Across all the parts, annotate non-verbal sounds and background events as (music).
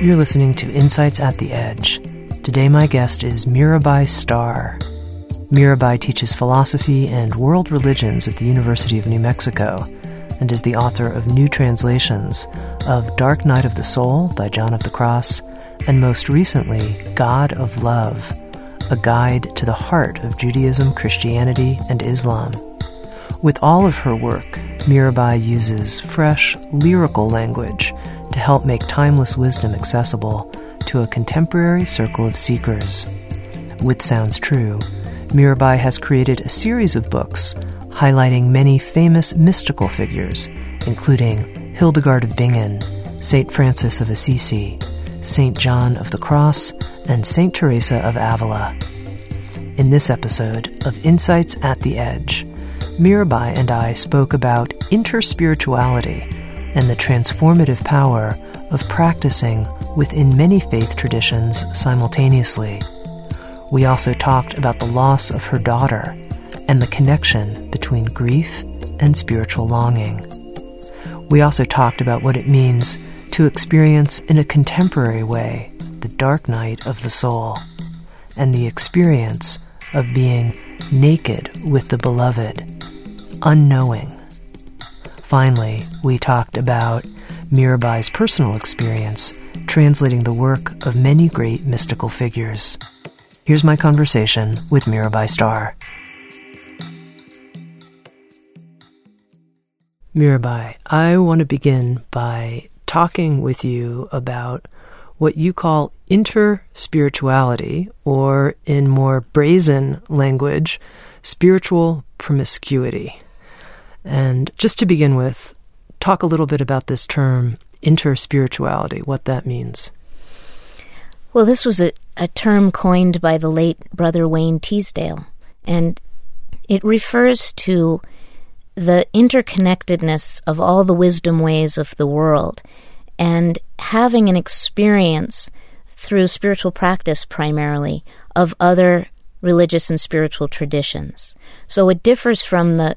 You're listening to Insights at the Edge. Today, my guest is Mirabai Starr. Mirabai teaches philosophy and world religions at the University of New Mexico and is the author of new translations of Dark Night of the Soul by John of the Cross and most recently, God of Love, a guide to the heart of Judaism, Christianity, and Islam. With all of her work, Mirabai uses fresh, lyrical language to help make timeless wisdom accessible to a contemporary circle of seekers. With Sounds True, Mirabai has created a series of books highlighting many famous mystical figures, including Hildegard of Bingen, St. Francis of Assisi, St. John of the Cross, and St. Teresa of Avila. In this episode of Insights at the Edge, Mirabai and I spoke about interspirituality and the transformative power of practicing within many faith traditions simultaneously. We also talked about the loss of her daughter and the connection between grief and spiritual longing. We also talked about what it means to experience in a contemporary way the dark night of the soul and the experience of being naked with the beloved, unknowing Finally, we talked about Mirabai's personal experience translating the work of many great mystical figures. Here's my conversation with Mirabai Starr. Mirabai, I want to begin by talking with you about what you call interspirituality, or in more brazen language, spiritual promiscuity. And just to begin with, talk a little bit about this term interspirituality, what that means. Well, this was a, a term coined by the late brother Wayne Teasdale, and it refers to the interconnectedness of all the wisdom ways of the world and having an experience through spiritual practice primarily of other religious and spiritual traditions. So it differs from the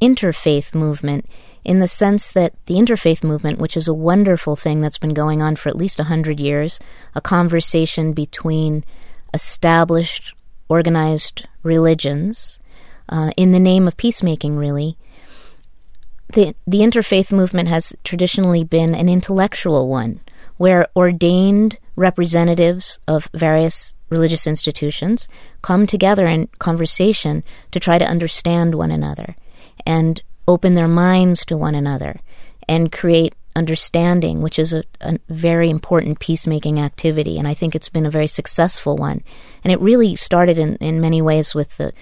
interfaith movement in the sense that the interfaith movement, which is a wonderful thing that's been going on for at least a hundred years, a conversation between established, organized religions uh, in the name of peacemaking, really. The, the interfaith movement has traditionally been an intellectual one, where ordained representatives of various religious institutions come together in conversation to try to understand one another and open their minds to one another and create understanding, which is a, a, very important peacemaking activity. And I think it's been a very successful one. And it really started in, in many ways with the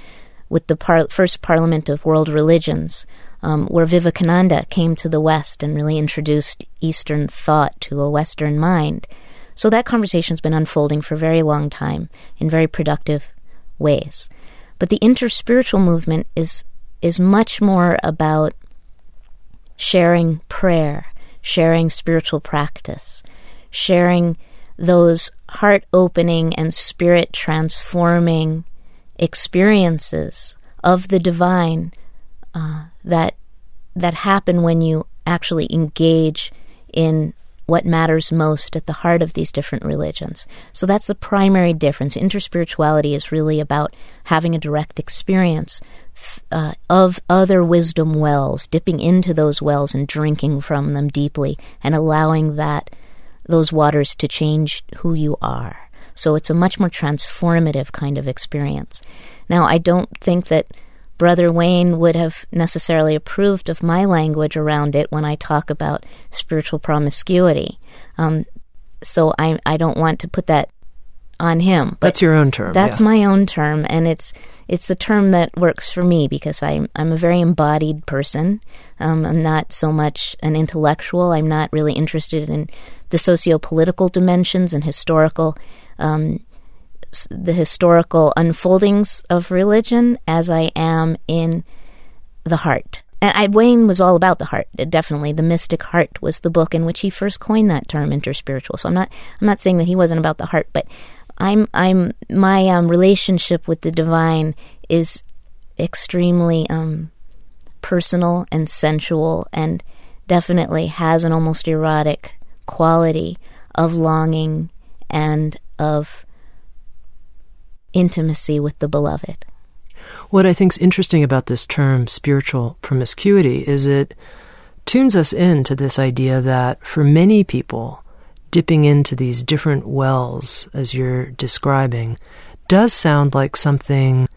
with the par- first Parliament of World Religions, um, where Vivekananda came to the West and really introduced Eastern thought to a Western mind. So that conversation's been unfolding for a very long time in very productive ways. But the interspiritual movement is is much more about sharing prayer, sharing spiritual practice, sharing those heart opening and spirit transforming experiences of the divine uh, that that happen when you actually engage in what matters most at the heart of these different religions. So that's the primary difference. Interspirituality is really about having a direct experience uh, of other wisdom wells, dipping into those wells and drinking from them deeply, and allowing that those waters to change who you are. So it's a much more transformative kind of experience. Now, I don't think that Brother Wayne would have necessarily approved of my language around it when I talk about spiritual promiscuity. Um, so I, I don't want to put that on him. that's your own term. That's yeah. my own term, and it's it's a term that works for me because I'm I'm a very embodied person. Um, I'm not so much an intellectual. I'm not really interested in the socio-political dimensions and historical um, the historical unfoldings of religion as I am in the heart. And I, Wayne was all about the heart. Definitely, the mystic heart was the book in which he first coined that term, interspiritual. So I'm not, I'm not saying that he wasn't about the heart, but I'm, I'm, my um, relationship with the divine is extremely um, personal and sensual, and definitely has an almost erotic quality of longing and of intimacy with the beloved. What I think is interesting about this term, spiritual promiscuity, is it tunes us in to this idea that for many people, dipping into these different wells, as you're describing, does sound like something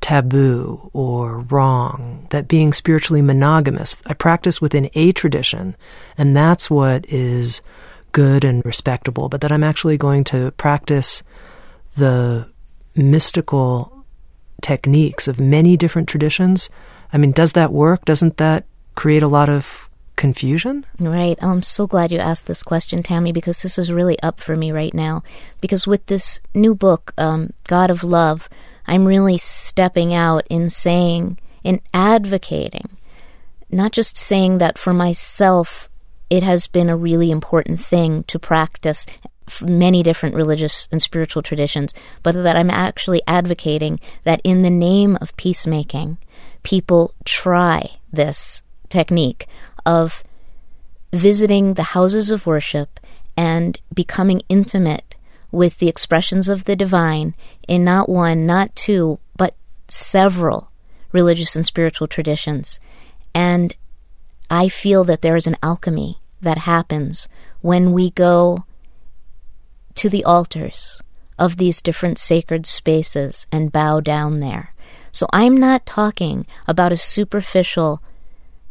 taboo or wrong, that being spiritually monogamous, I practice within a tradition, and that's what is good and respectable, but that I'm actually going to practice the mystical techniques of many different traditions. I mean, does that work? Doesn't that create a lot of confusion? Right. I'm so glad you asked this question, Tami, because this is really up for me right now. Because with this new book, um, God of Love, I'm really stepping out in saying, in advocating, not just saying that for myself, it has been a really important thing to practice many different religious and spiritual traditions, but that I'm actually advocating that in the name of peacemaking, people try this technique of visiting the houses of worship and becoming intimate with the expressions of the divine in not one, not two, but several religious and spiritual traditions. And I feel that there is an alchemy that happens when we go to the altars of these different sacred spaces and bow down there. So I'm not talking about a superficial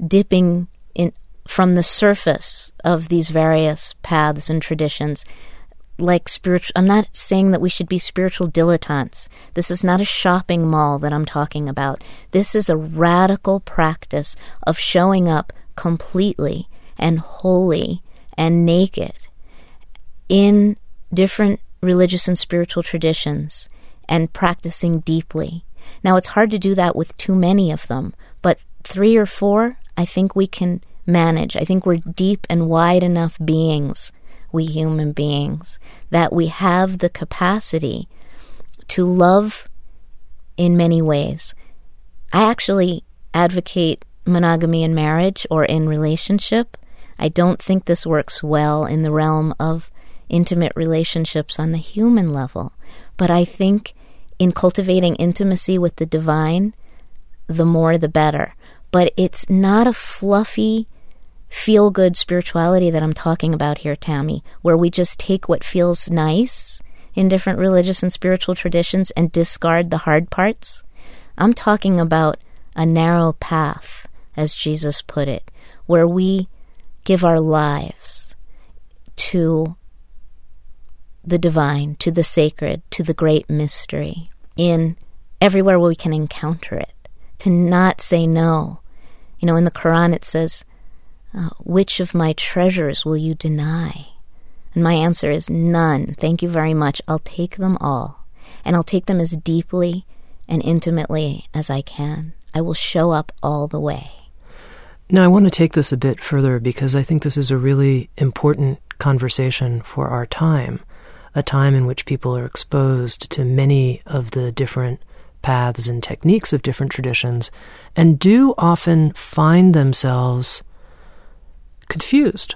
dipping in from the surface of these various paths and traditions like spiritual I'm not saying that we should be spiritual dilettantes. This is not a shopping mall that I'm talking about. This is a radical practice of showing up completely and wholly and naked in different religious and spiritual traditions and practicing deeply. Now, it's hard to do that with too many of them, but three or four, I think we can manage. I think we're deep and wide enough beings, we human beings, that we have the capacity to love in many ways. I actually advocate monogamy in marriage or in relationship. I don't think this works well in the realm of intimate relationships on the human level. But I think in cultivating intimacy with the divine, the more the better. But it's not a fluffy, feel good spirituality that I'm talking about here, Tami, where we just take what feels nice in different religious and spiritual traditions and discard the hard parts. I'm talking about a narrow path, as Jesus put it, where we give our lives to the divine, to the sacred, to the great mystery in everywhere where we can encounter it, to not say no. You know, in the Quran it says, uh, Which of my treasures will you deny? And my answer is none. Thank you very much. I'll take them all. And I'll take them as deeply and intimately as I can. I will show up all the way. Now, I want to take this a bit further because I think this is a really important conversation for our time a time in which people are exposed to many of the different paths and techniques of different traditions and do often find themselves confused.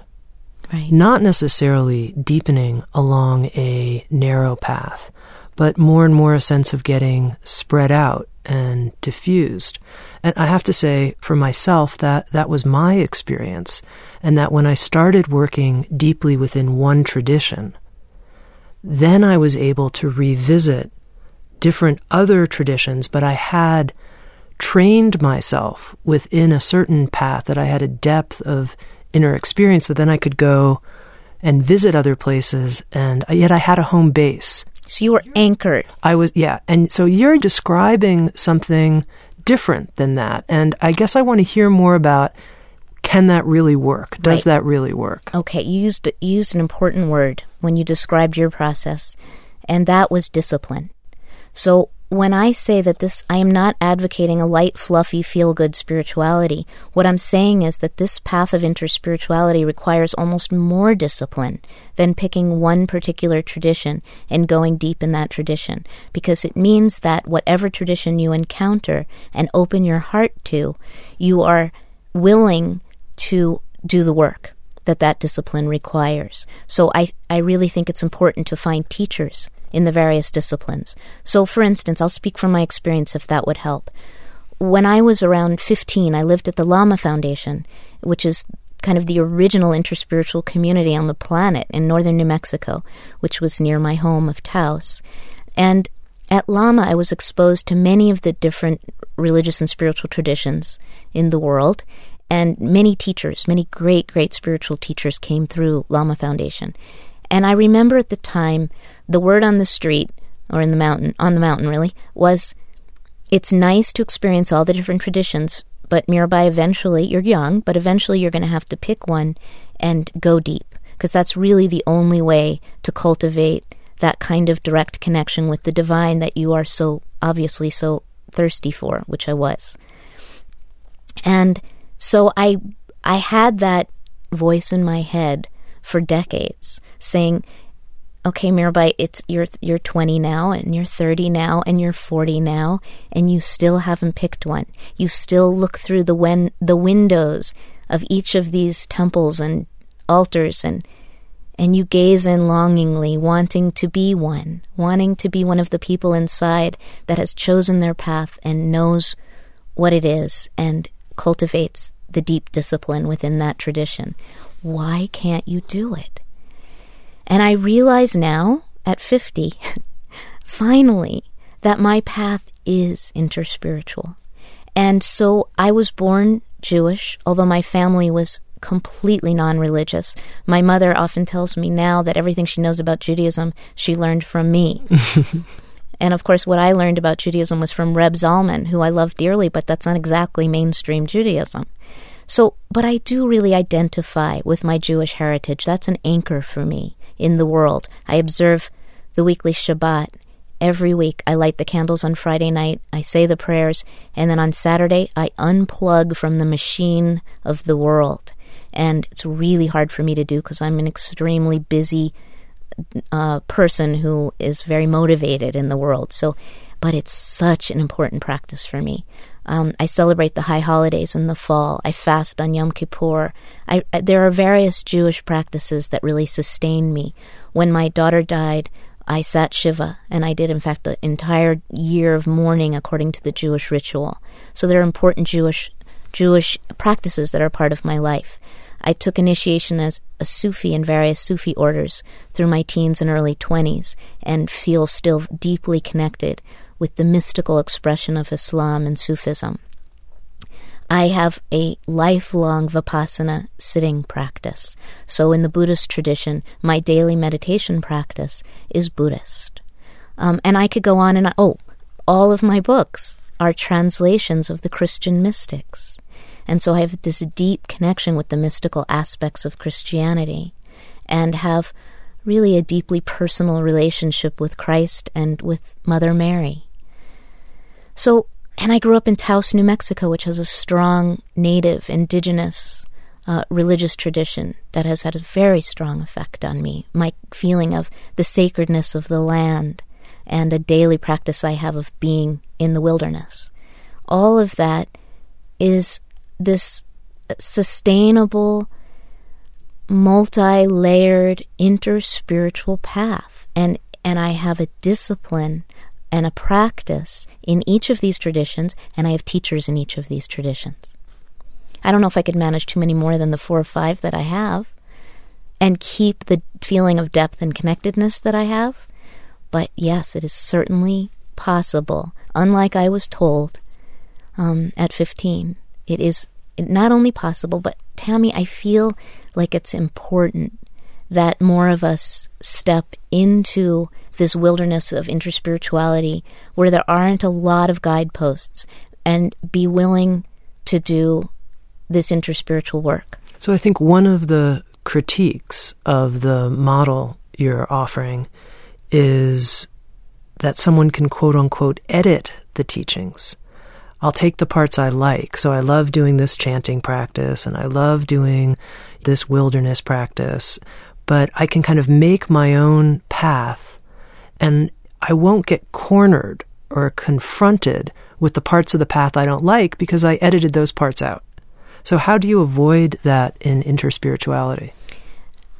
Right. Not necessarily deepening along a narrow path, but more and more a sense of getting spread out and diffused. And I have to say for myself that that was my experience and that when I started working deeply within one tradition, then I was able to revisit different other traditions, but I had trained myself within a certain path that I had a depth of inner experience that then I could go and visit other places and yet I had a home base. So you were anchored. I was yeah, and so you're describing something different than that. And I guess I want to hear more about can that really work? Does right. that really work? Okay, you used you used an important word when you described your process, and that was discipline. So when I say that this, I am not advocating a light, fluffy, feel good spirituality. What I'm saying is that this path of interspirituality requires almost more discipline than picking one particular tradition and going deep in that tradition, because it means that whatever tradition you encounter and open your heart to, you are willing to do the work that that discipline requires. So I, I really think it's important to find teachers in the various disciplines. So, for instance, I'll speak from my experience if that would help. When I was around 15, I lived at the Lama Foundation, which is kind of the original interspiritual community on the planet in northern New Mexico, which was near my home of Taos. And at Lama, I was exposed to many of the different religious and spiritual traditions in the world, and many teachers, many great, great spiritual teachers came through Lama Foundation. And I remember at the time, the word on the street, or in the mountain, on the mountain really, was it's nice to experience all the different traditions, but Mirabai, eventually, you're young, but eventually you're going to have to pick one and go deep, because that's really the only way to cultivate that kind of direct connection with the divine that you are so obviously so thirsty for, which I was. And so I I had that voice in my head for decades, saying, "Okay, Mirabai, it's you're you're 20 now, and you're 30 now, and you're 40 now, and you still haven't picked one. You still look through the wen- the windows of each of these temples and altars and." and you gaze in longingly, wanting to be one, wanting to be one of the people inside that has chosen their path and knows what it is and cultivates the deep discipline within that tradition. Why can't you do it? And I realize now, at 50, (laughs) finally, that my path is interspiritual. And so I was born Jewish, although my family was completely non religious. My mother often tells me now that everything she knows about Judaism she learned from me. (laughs) and of course, what I learned about Judaism was from Reb Zalman, who I love dearly, but that's not exactly mainstream Judaism. So, but I do really identify with my Jewish heritage. That's an anchor for me in the world. I observe the weekly Shabbat. Every week, I light the candles on Friday night, I say the prayers, and then on Saturday, I unplug from the machine of the world. And it's really hard for me to do because I'm an extremely busy uh, person who is very motivated in the world. So, but it's such an important practice for me. Um, I celebrate the high holidays in the fall. I fast on Yom Kippur. I, there are various Jewish practices that really sustain me. When my daughter died, I sat Shiva, and I did, in fact, the entire year of mourning according to the Jewish ritual. So there are important Jewish Jewish practices that are part of my life. I took initiation as a Sufi in various Sufi orders through my teens and early 20s and feel still deeply connected with the mystical expression of Islam and Sufism. I have a lifelong Vipassana sitting practice. So, in the Buddhist tradition, my daily meditation practice is Buddhist. Um, and I could go on and on. Oh, all of my books are translations of the Christian mystics. And so I have this deep connection with the mystical aspects of Christianity and have really a deeply personal relationship with Christ and with Mother Mary. So, and I grew up in Taos, New Mexico, which has a strong native, indigenous uh, religious tradition that has had a very strong effect on me. My feeling of the sacredness of the land and a daily practice I have of being in the wilderness. All of that is this sustainable, multi layered interspiritual path. And, and I have a discipline and a practice in each of these traditions, and I have teachers in each of these traditions. I don't know if I could manage too many more than the four or five that I have and keep the feeling of depth and connectedness that I have. But yes, it is certainly possible, unlike I was told um, at 15. It is not only possible, but Tami, I feel like it's important that more of us step into this wilderness of interspirituality where there aren't a lot of guideposts and be willing to do this interspiritual work. So I think one of the critiques of the model you're offering is that someone can quote unquote edit the teachings. I'll take the parts I like. So I love doing this chanting practice and I love doing this wilderness practice, but I can kind of make my own path and I won't get cornered or confronted with the parts of the path I don't like because I edited those parts out. So, how do you avoid that in interspirituality?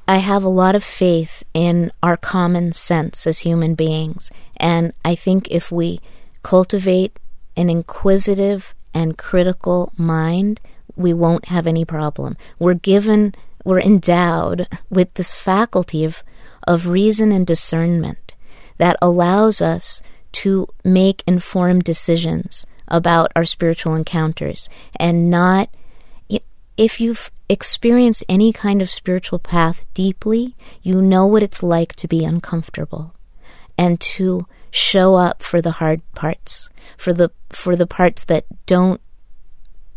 I have a lot of faith in our common sense as human beings. And I think if we cultivate an inquisitive and critical mind, we won't have any problem. We're given, we're endowed with this faculty of, of reason and discernment that allows us to make informed decisions about our spiritual encounters and not if you've experienced any kind of spiritual path deeply, you know what it's like to be uncomfortable and to show up for the hard parts, for the for the parts that don't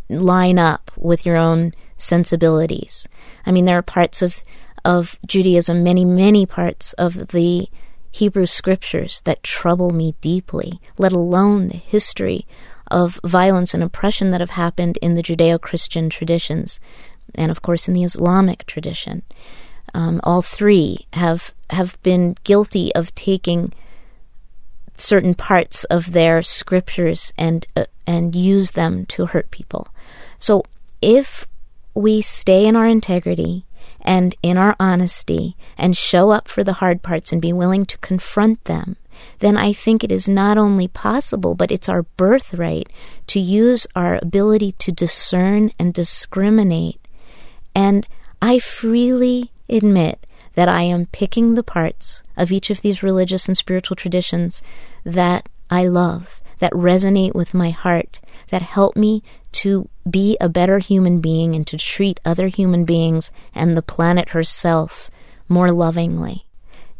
line up with your own sensibilities. I mean there are parts of of Judaism, many many parts of the Hebrew scriptures that trouble me deeply, let alone the history of violence and oppression that have happened in the Judeo Christian traditions and, of course, in the Islamic tradition. Um, all three have have been guilty of taking certain parts of their scriptures and uh, and use them to hurt people. So if we stay in our integrity and in our honesty and show up for the hard parts and be willing to confront them, then I think it is not only possible, but it's our birthright to use our ability to discern and discriminate. And I freely admit that I am picking the parts of each of these religious and spiritual traditions that I love, that resonate with my heart, that help me to be a better human being and to treat other human beings and the planet herself more lovingly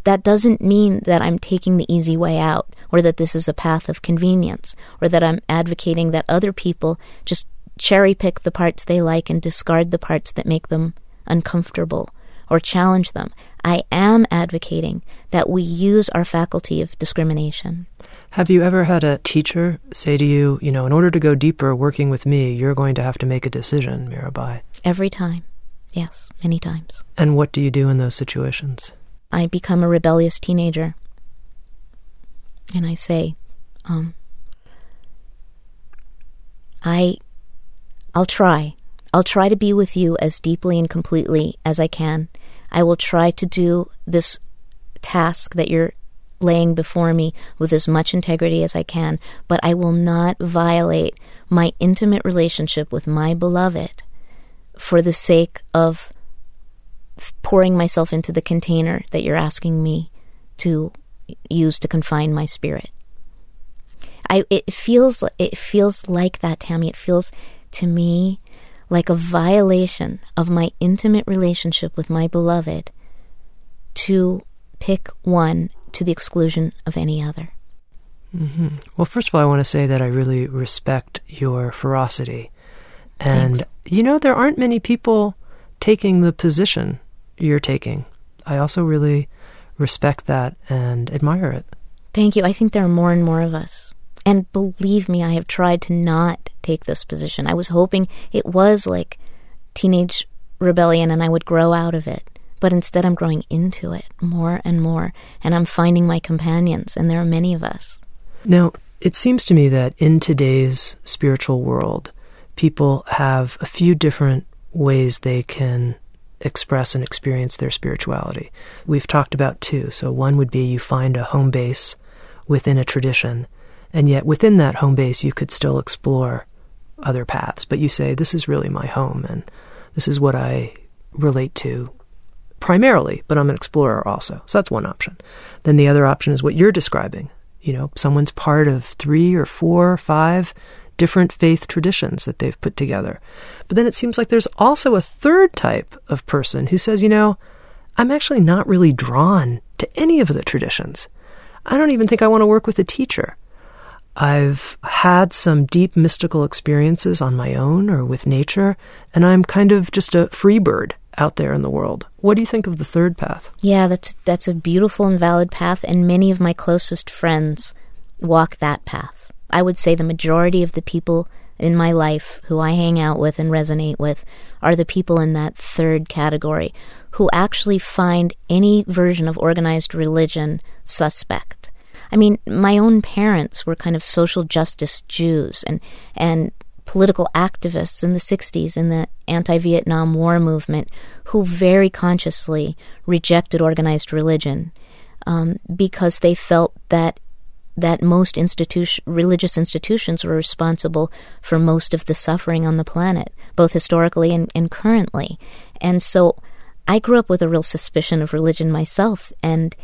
that doesn't mean that I'm taking the easy way out or that this is a path of convenience or that I'm advocating that other people just cherry pick the parts they like and discard the parts that make them uncomfortable or challenge them. I am advocating that we use our faculty of discrimination. Have you ever had a teacher say to you, you know, in order to go deeper working with me, you're going to have to make a decision, Mirabai? Every time. Yes, many times. And what do you do in those situations? I become a rebellious teenager. And I say, um, I, I'll try. I'll try to be with you as deeply and completely as I can. I will try to do this task that you're laying before me with as much integrity as I can, but I will not violate my intimate relationship with my beloved for the sake of pouring myself into the container that you're asking me to use to confine my spirit. I it feels it feels like that, Tami. It feels to me like a violation of my intimate relationship with my beloved to pick one to the exclusion of any other. Mm-hmm. Well, first of all, I want to say that I really respect your ferocity. And, Thanks. you know, there aren't many people taking the position you're taking. I also really respect that and admire it. Thank you. I think there are more and more of us. And believe me, I have tried to not take this position. I was hoping it was like teenage rebellion and I would grow out of it. But instead, I'm growing into it more and more. And I'm finding my companions, and there are many of us. Now, it seems to me that in today's spiritual world, people have a few different ways they can express and experience their spirituality. We've talked about two. So, one would be you find a home base within a tradition. And yet, within that home base, you could still explore other paths. But you say, this is really my home, and this is what I relate to primarily, but I'm an explorer also. So that's one option. Then the other option is what you're describing. You know, someone's part of three or four or five different faith traditions that they've put together. But then it seems like there's also a third type of person who says, you know, I'm actually not really drawn to any of the traditions. I don't even think I want to work with a teacher. I've had some deep mystical experiences on my own or with nature, and I'm kind of just a free bird out there in the world. What do you think of the third path? Yeah, that's that's a beautiful and valid path, and many of my closest friends walk that path. I would say the majority of the people in my life who I hang out with and resonate with are the people in that third category who actually find any version of organized religion suspect. I mean, my own parents were kind of social justice Jews and and political activists in the 60s in the anti Vietnam War movement who very consciously rejected organized religion um, because they felt that that most institution, religious institutions were responsible for most of the suffering on the planet, both historically and, and currently. And so I grew up with a real suspicion of religion myself, and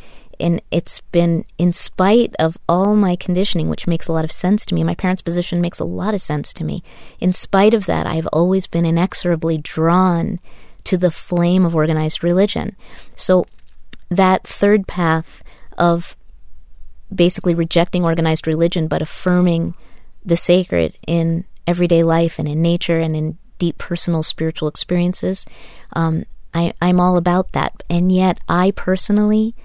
and it's been in spite of all my conditioning, which makes a lot of sense to me. My parents' position makes a lot of sense to me. In spite of that, I've always been inexorably drawn to the flame of organized religion. So that third path of basically rejecting organized religion but affirming the sacred in everyday life and in nature and in deep personal spiritual experiences. Um, I, I'm all about that. And yet, I personally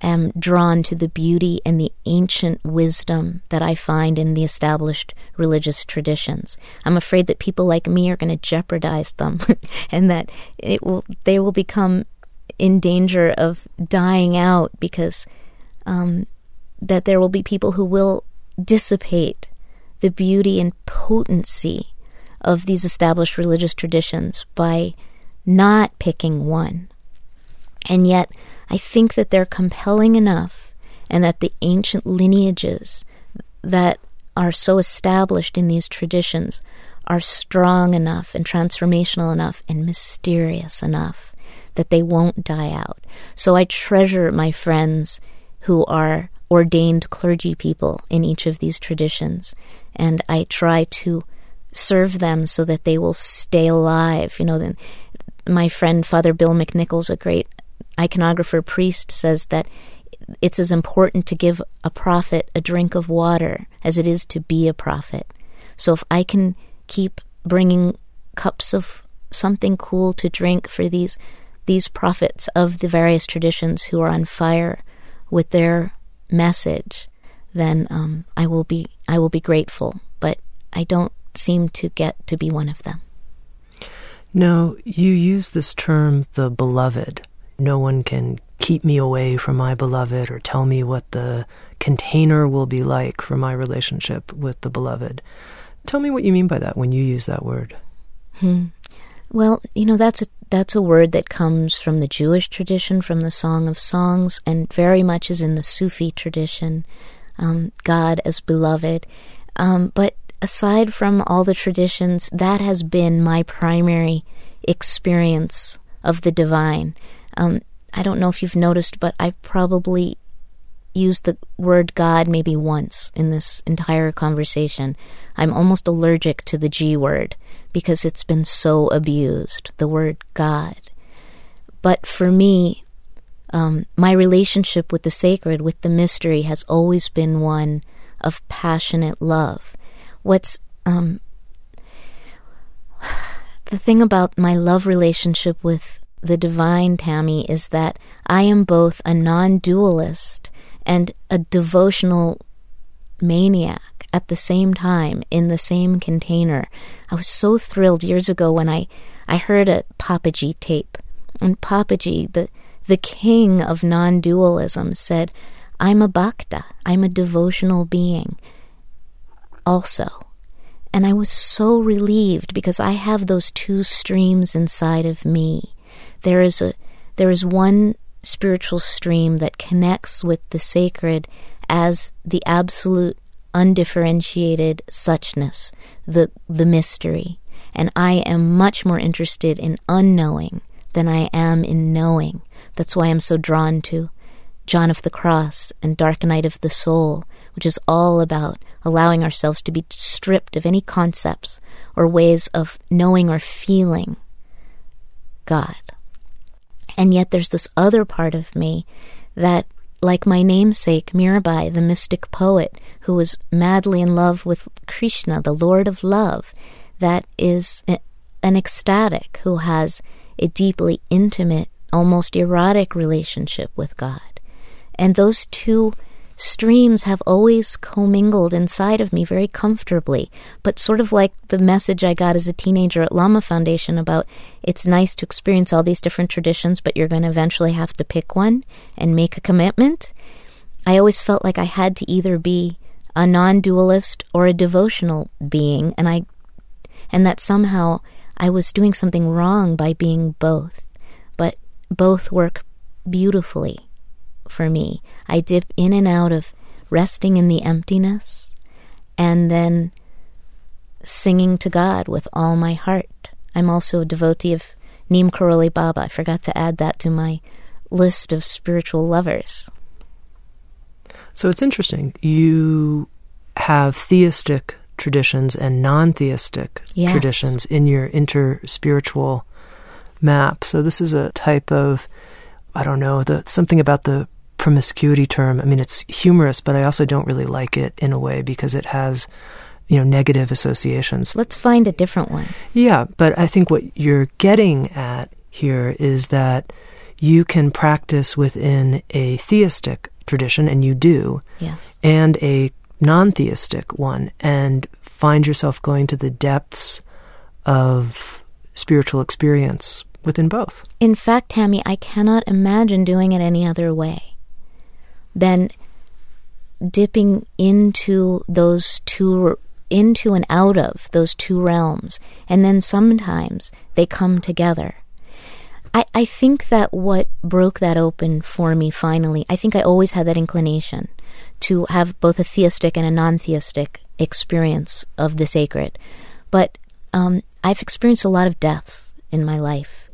am drawn to the beauty and the ancient wisdom that I find in the established religious traditions. I'm afraid that people like me are going to jeopardize them (laughs) and that it will they will become in danger of dying out because um, that there will be people who will dissipate the beauty and potency of these established religious traditions by not picking one. And yet, I think that they're compelling enough and that the ancient lineages that are so established in these traditions are strong enough and transformational enough and mysterious enough that they won't die out. So I treasure my friends who are ordained clergy people in each of these traditions, and I try to serve them so that they will stay alive. You know, then my friend Father Bill McNichols, a great iconographer priest, says that it's as important to give a prophet a drink of water as it is to be a prophet. So if I can keep bringing cups of something cool to drink for these these prophets of the various traditions who are on fire with their message, then um, I will be I will be grateful. But I don't seem to get to be one of them. No, you use this term, the beloved. No one can keep me away from my beloved or tell me what the container will be like for my relationship with the beloved. Tell me what you mean by that when you use that word. Hmm. Well, you know that's a that's a word that comes from the Jewish tradition, from the Song of Songs, and very much is in the Sufi tradition. Um, God as beloved, um, but aside from all the traditions, that has been my primary experience of the divine. Um, I don't know if you've noticed, but I've probably used the word God maybe once in this entire conversation. I'm almost allergic to the G word because it's been so abused, the word God. But for me, um, my relationship with the sacred, with the mystery, has always been one of passionate love. What's um, (sighs) the thing about my love relationship with the divine, Tami, is that I am both a non dualist and a devotional maniac at the same time in the same container. I was so thrilled years ago when I, I heard a Papaji tape. And Papaji, the, the king of non dualism, said, I'm a bhakta, I'm a devotional being also. And I was so relieved because I have those two streams inside of me. There is a there is one spiritual stream that connects with the sacred as the absolute undifferentiated suchness, the the mystery. And I am much more interested in unknowing than I am in knowing. That's why I'm so drawn to John of the Cross and Dark Night of the Soul, which is all about allowing ourselves to be stripped of any concepts or ways of knowing or feeling God. And yet there's this other part of me that, like my namesake Mirabai, the mystic poet who was madly in love with Krishna, the Lord of Love, that is an ecstatic who has a deeply intimate, almost erotic relationship with God. And those two streams have always commingled inside of me very comfortably, but sort of like the message I got as a teenager at Lama Foundation about it's nice to experience all these different traditions, but you're going to eventually have to pick one and make a commitment. I always felt like I had to either be a non dualist or a devotional being, and I and that somehow I was doing something wrong by being both. But both work beautifully for me. I dip in and out of resting in the emptiness and then singing to God with all my heart. I'm also a devotee of Neem Karoli Baba. I forgot to add that to my list of spiritual lovers. So it's interesting. You have theistic traditions and non theistic yes. traditions in your interspiritual map. So this is a type of I don't know, the something about the promiscuity term. I mean, it's humorous, but I also don't really like it in a way because it has, you know, negative associations. Let's find a different one. Yeah, but I think what you're getting at here is that you can practice within a theistic tradition, and you do. Yes. And a non theistic one, and find yourself going to the depths of spiritual experience within both. In fact, Tami, I cannot imagine doing it any other way then dipping into those two into and out of those two realms. And then sometimes they come together. I, I think that what broke that open for me finally i think i always had that inclination to have both a theistic and a non-theistic experience of the sacred. But um, i've experienced a lot of death in my life.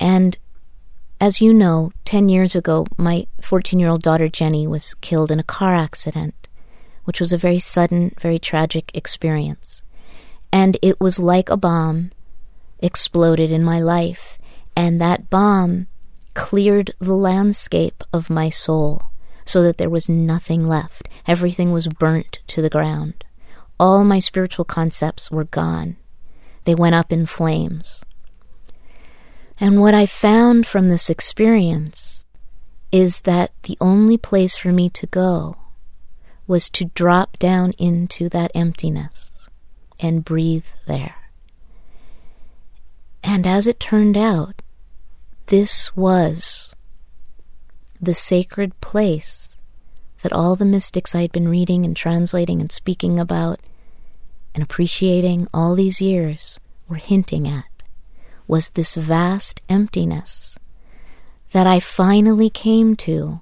And as you know, 10 years ago, my 14 year old daughter Jenny was killed in a car accident, which was a very sudden, very tragic experience. And it was like a bomb exploded in my life, and that bomb cleared the landscape of my soul so that there was nothing left. Everything was burnt to the ground. All my spiritual concepts were gone. They went up in flames. And what I found from this experience is that the only place for me to go was to drop down into that emptiness and breathe there. And as it turned out, this was the sacred place that all the mystics I had been reading and translating and speaking about and appreciating all these years were hinting at was this vast emptiness that I finally came to.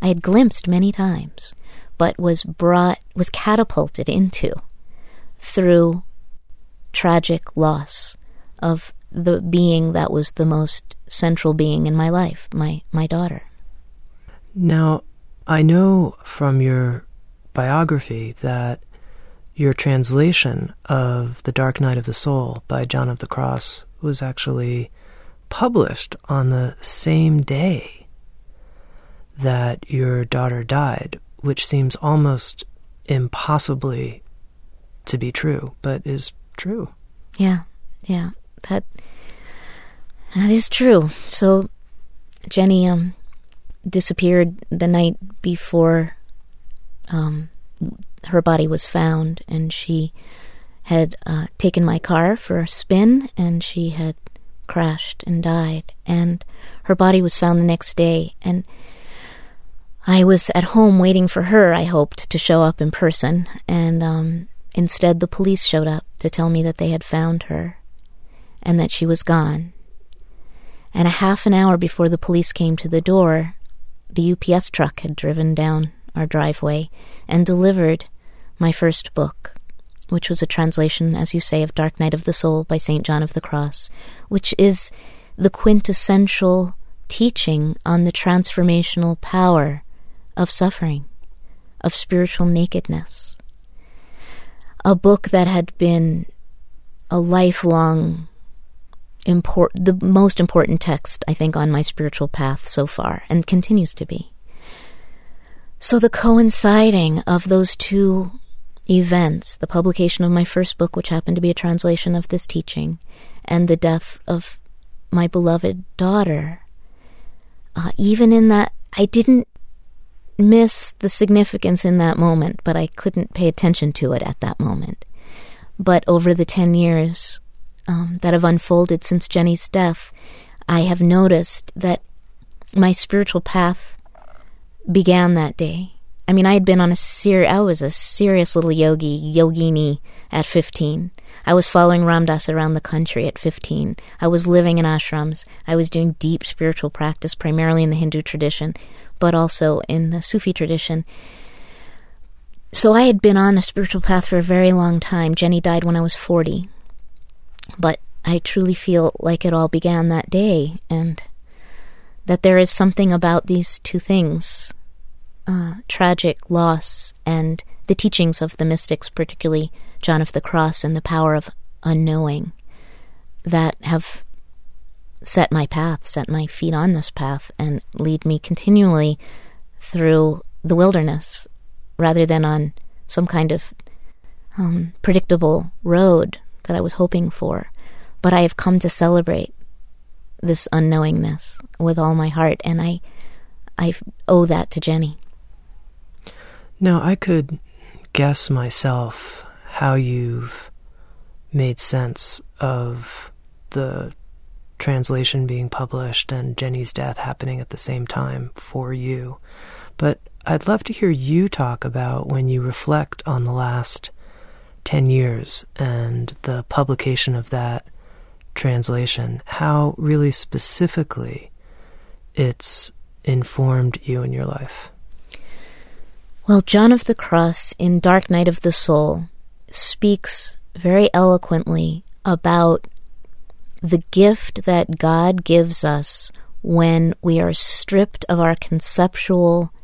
I had glimpsed many times, but was brought, was catapulted into through tragic loss of the being that was the most central being in my life, my, my daughter. Now, I know from your biography that your translation of The Dark Night of the Soul by John of the Cross was actually published on the same day that your daughter died, which seems almost impossibly to be true, but is true. Yeah, yeah, that that is true. So Jenny um disappeared the night before um her body was found, and she had uh, taken my car for a spin and she had crashed and died. And her body was found the next day. And I was at home waiting for her, I hoped, to show up in person. And um, instead, the police showed up to tell me that they had found her and that she was gone. And a half an hour before the police came to the door, the UPS truck had driven down our driveway and delivered my first book, which was a translation, as you say, of Dark Night of the Soul by St. John of the Cross, which is the quintessential teaching on the transformational power of suffering, of spiritual nakedness. A book that had been a lifelong import the most important text I think on my spiritual path so far and continues to be. So the coinciding of those two events, the publication of my first book which happened to be a translation of this teaching and the death of my beloved daughter uh, even in that I didn't miss the significance in that moment, but I couldn't pay attention to it at that moment. But over the 10 years um, that have unfolded since Jenny's death, I have noticed that my spiritual path began that day. I mean, I had been on a ser- I was a serious little yogi, yogini at 15. I was following Ram Dass around the country at 15. I was living in ashrams. I was doing deep spiritual practice, primarily in the Hindu tradition, but also in the Sufi tradition. So I had been on a spiritual path for a very long time. Jenny died when I was 40. But I truly feel like it all began that day, and that there is something about these two things uh, tragic loss and the teachings of the mystics, particularly John of the Cross and the power of unknowing, that have set my path, set my feet on this path, and lead me continually through the wilderness rather than on some kind of um, predictable road that I was hoping for. But I have come to celebrate this unknowingness with all my heart, and I, I owe that to Jenny. Now, I could guess myself how you've made sense of the translation being published and Jenny's death happening at the same time for you. But I'd love to hear you talk about when you reflect on the last 10 years and the publication of that translation, how really specifically it's informed you in your life. Well, John of the Cross in Dark Night of the Soul speaks very eloquently about the gift that God gives us when we are stripped of our conceptual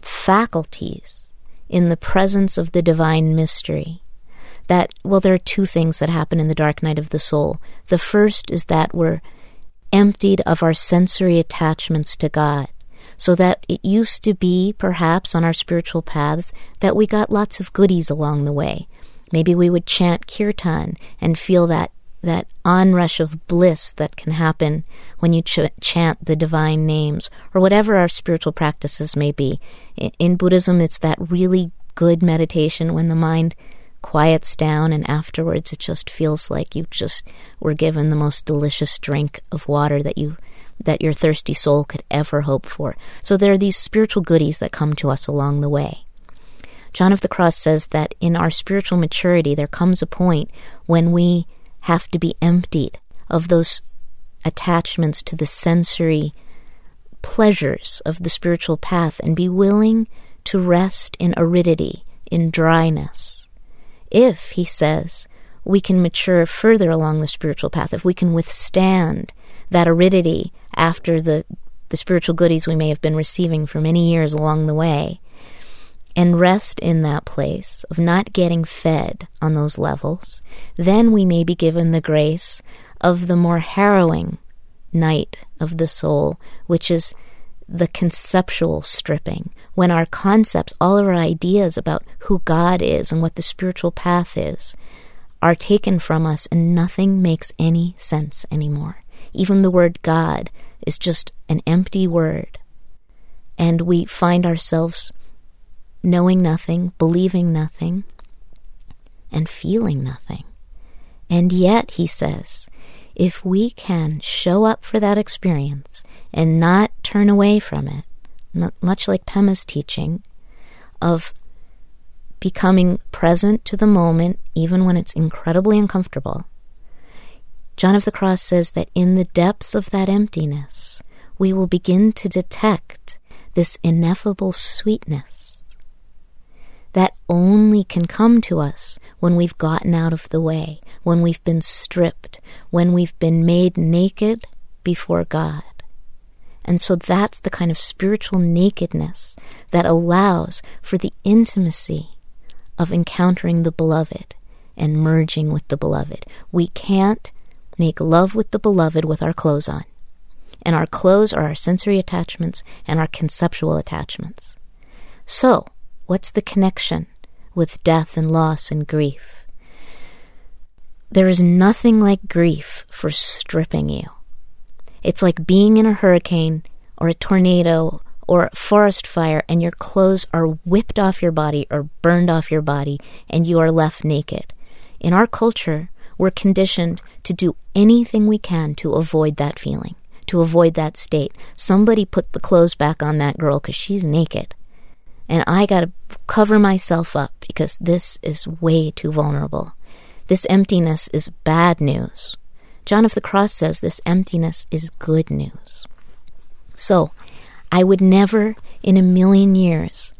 faculties in the presence of the divine mystery. That, well, there are two things that happen in the dark night of the soul. The first is that we're emptied of our sensory attachments to God so that it used to be, perhaps, on our spiritual paths, that we got lots of goodies along the way. Maybe we would chant kirtan and feel that that onrush of bliss that can happen when you ch- chant the divine names, or whatever our spiritual practices may be. In, in Buddhism, it's that really good meditation when the mind quiets down and afterwards it just feels like you just were given the most delicious drink of water that you that your thirsty soul could ever hope for. So there are these spiritual goodies that come to us along the way. John of the Cross says that in our spiritual maturity, there comes a point when we have to be emptied of those attachments to the sensory pleasures of the spiritual path and be willing to rest in aridity, in dryness. If, he says, we can mature further along the spiritual path, if we can withstand that aridity after the, the spiritual goodies we may have been receiving for many years along the way, and rest in that place of not getting fed on those levels, then we may be given the grace of the more harrowing night of the soul, which is the conceptual stripping, when our concepts, all of our ideas about who God is and what the spiritual path is, are taken from us and nothing makes any sense anymore. Even the word God is just an empty word. And we find ourselves knowing nothing, believing nothing, and feeling nothing. And yet, he says, if we can show up for that experience and not turn away from it, much like Pema's teaching of becoming present to the moment, even when it's incredibly uncomfortable, John of the Cross says that in the depths of that emptiness, we will begin to detect this ineffable sweetness that only can come to us when we've gotten out of the way, when we've been stripped, when we've been made naked before God. And so that's the kind of spiritual nakedness that allows for the intimacy of encountering the beloved and merging with the beloved. We can't make love with the beloved with our clothes on. And our clothes are our sensory attachments and our conceptual attachments. So, what's the connection with death and loss and grief? There is nothing like grief for stripping you. It's like being in a hurricane or a tornado or forest fire and your clothes are whipped off your body or burned off your body and you are left naked. In our culture, we're conditioned to do anything we can to avoid that feeling, to avoid that state. Somebody put the clothes back on that girl because she's naked. And I got to cover myself up because this is way too vulnerable. This emptiness is bad news. John of the Cross says this emptiness is good news. So, I would never in a million years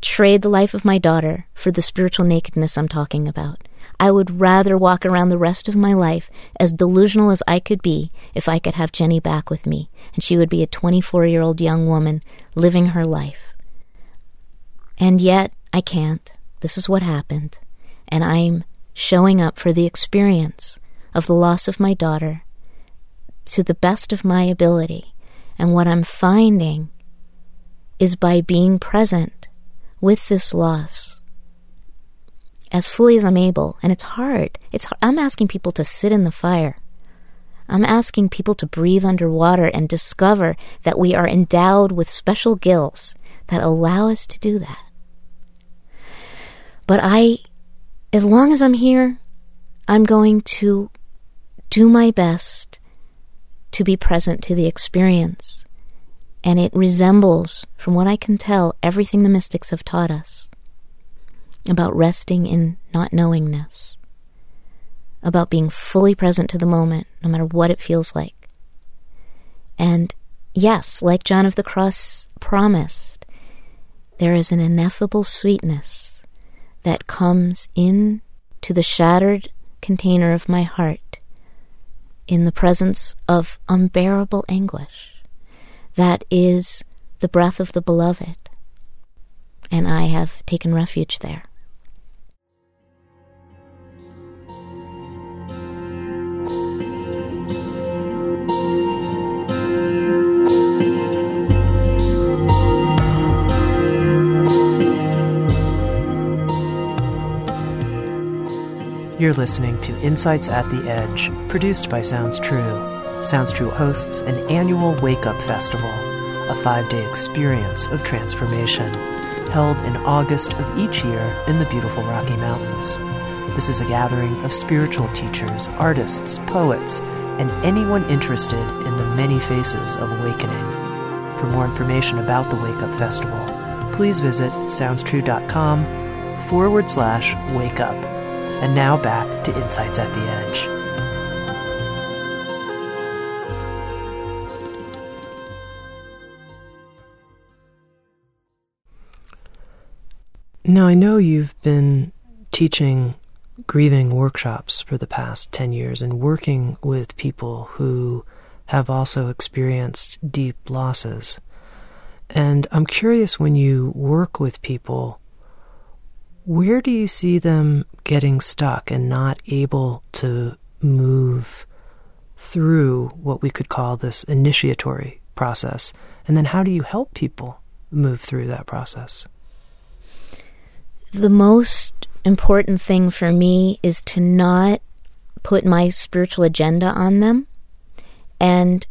trade the life of my daughter for the spiritual nakedness I'm talking about. I would rather walk around the rest of my life as delusional as I could be if I could have Jenny back with me, and she would be a 24 year old young woman living her life. And yet, I can't. This is what happened. And I'm showing up for the experience of the loss of my daughter to the best of my ability. And what I'm finding is by being present with this loss as fully as I'm able, and it's hard. It's I'm asking people to sit in the fire. I'm asking people to breathe underwater and discover that we are endowed with special gills that allow us to do that. But I, as long as I'm here, I'm going to do my best to be present to the experience. And it resembles, from what I can tell, everything the mystics have taught us about resting in not knowingness, about being fully present to the moment, no matter what it feels like. And yes, like John of the Cross promised, there is an ineffable sweetness that comes in to the shattered container of my heart in the presence of unbearable anguish. That is the breath of the beloved. And I have taken refuge there. You're listening to Insights at the Edge, produced by Sounds True. Sounds True hosts an annual Wake Up Festival, a five day experience of transformation, held in August of each year in the beautiful Rocky Mountains. This is a gathering of spiritual teachers, artists, poets, and anyone interested in the many faces of awakening. For more information about the Wake Up Festival, please visit soundstrue.com forward slash wake up. And now back to Insights at the Edge. Now, I know you've been teaching grieving workshops for the past 10 years and working with people who have also experienced deep losses. And I'm curious when you work with people where do you see them getting stuck and not able to move through what we could call this initiatory process? And then how do you help people move through that process? The most important thing for me is to not put my spiritual agenda on them and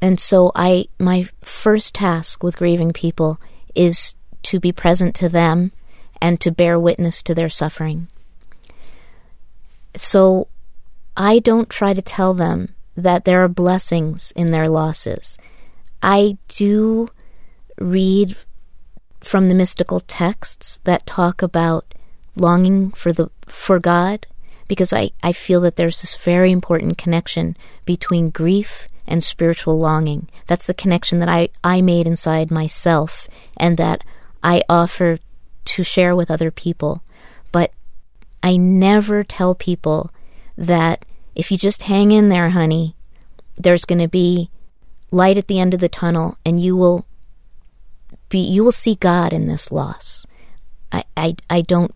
and so I my first task with grieving people is to be present to them and to bear witness to their suffering. So I don't try to tell them that there are blessings in their losses. I do read from the mystical texts that talk about longing for the for God because I, I feel that there's this very important connection between grief and spiritual longing. That's the connection that I, I made inside myself and that I offer to share with other people. But I never tell people that if you just hang in there, honey, there's going to be light at the end of the tunnel and you will be you will see God in this loss. I, I, I don't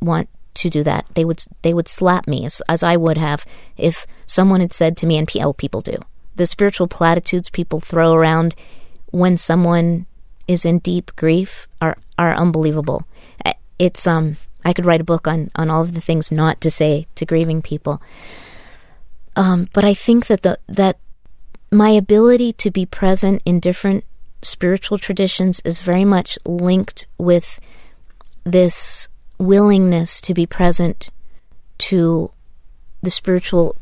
want to do that. They would they would slap me as, as I would have if someone had said to me, and oh, people do the spiritual platitudes people throw around when someone is in deep grief are are unbelievable. It's um I could write a book on on all of the things not to say to grieving people. Um, but I think that the that my ability to be present in different spiritual traditions is very much linked with this willingness to be present to the spiritual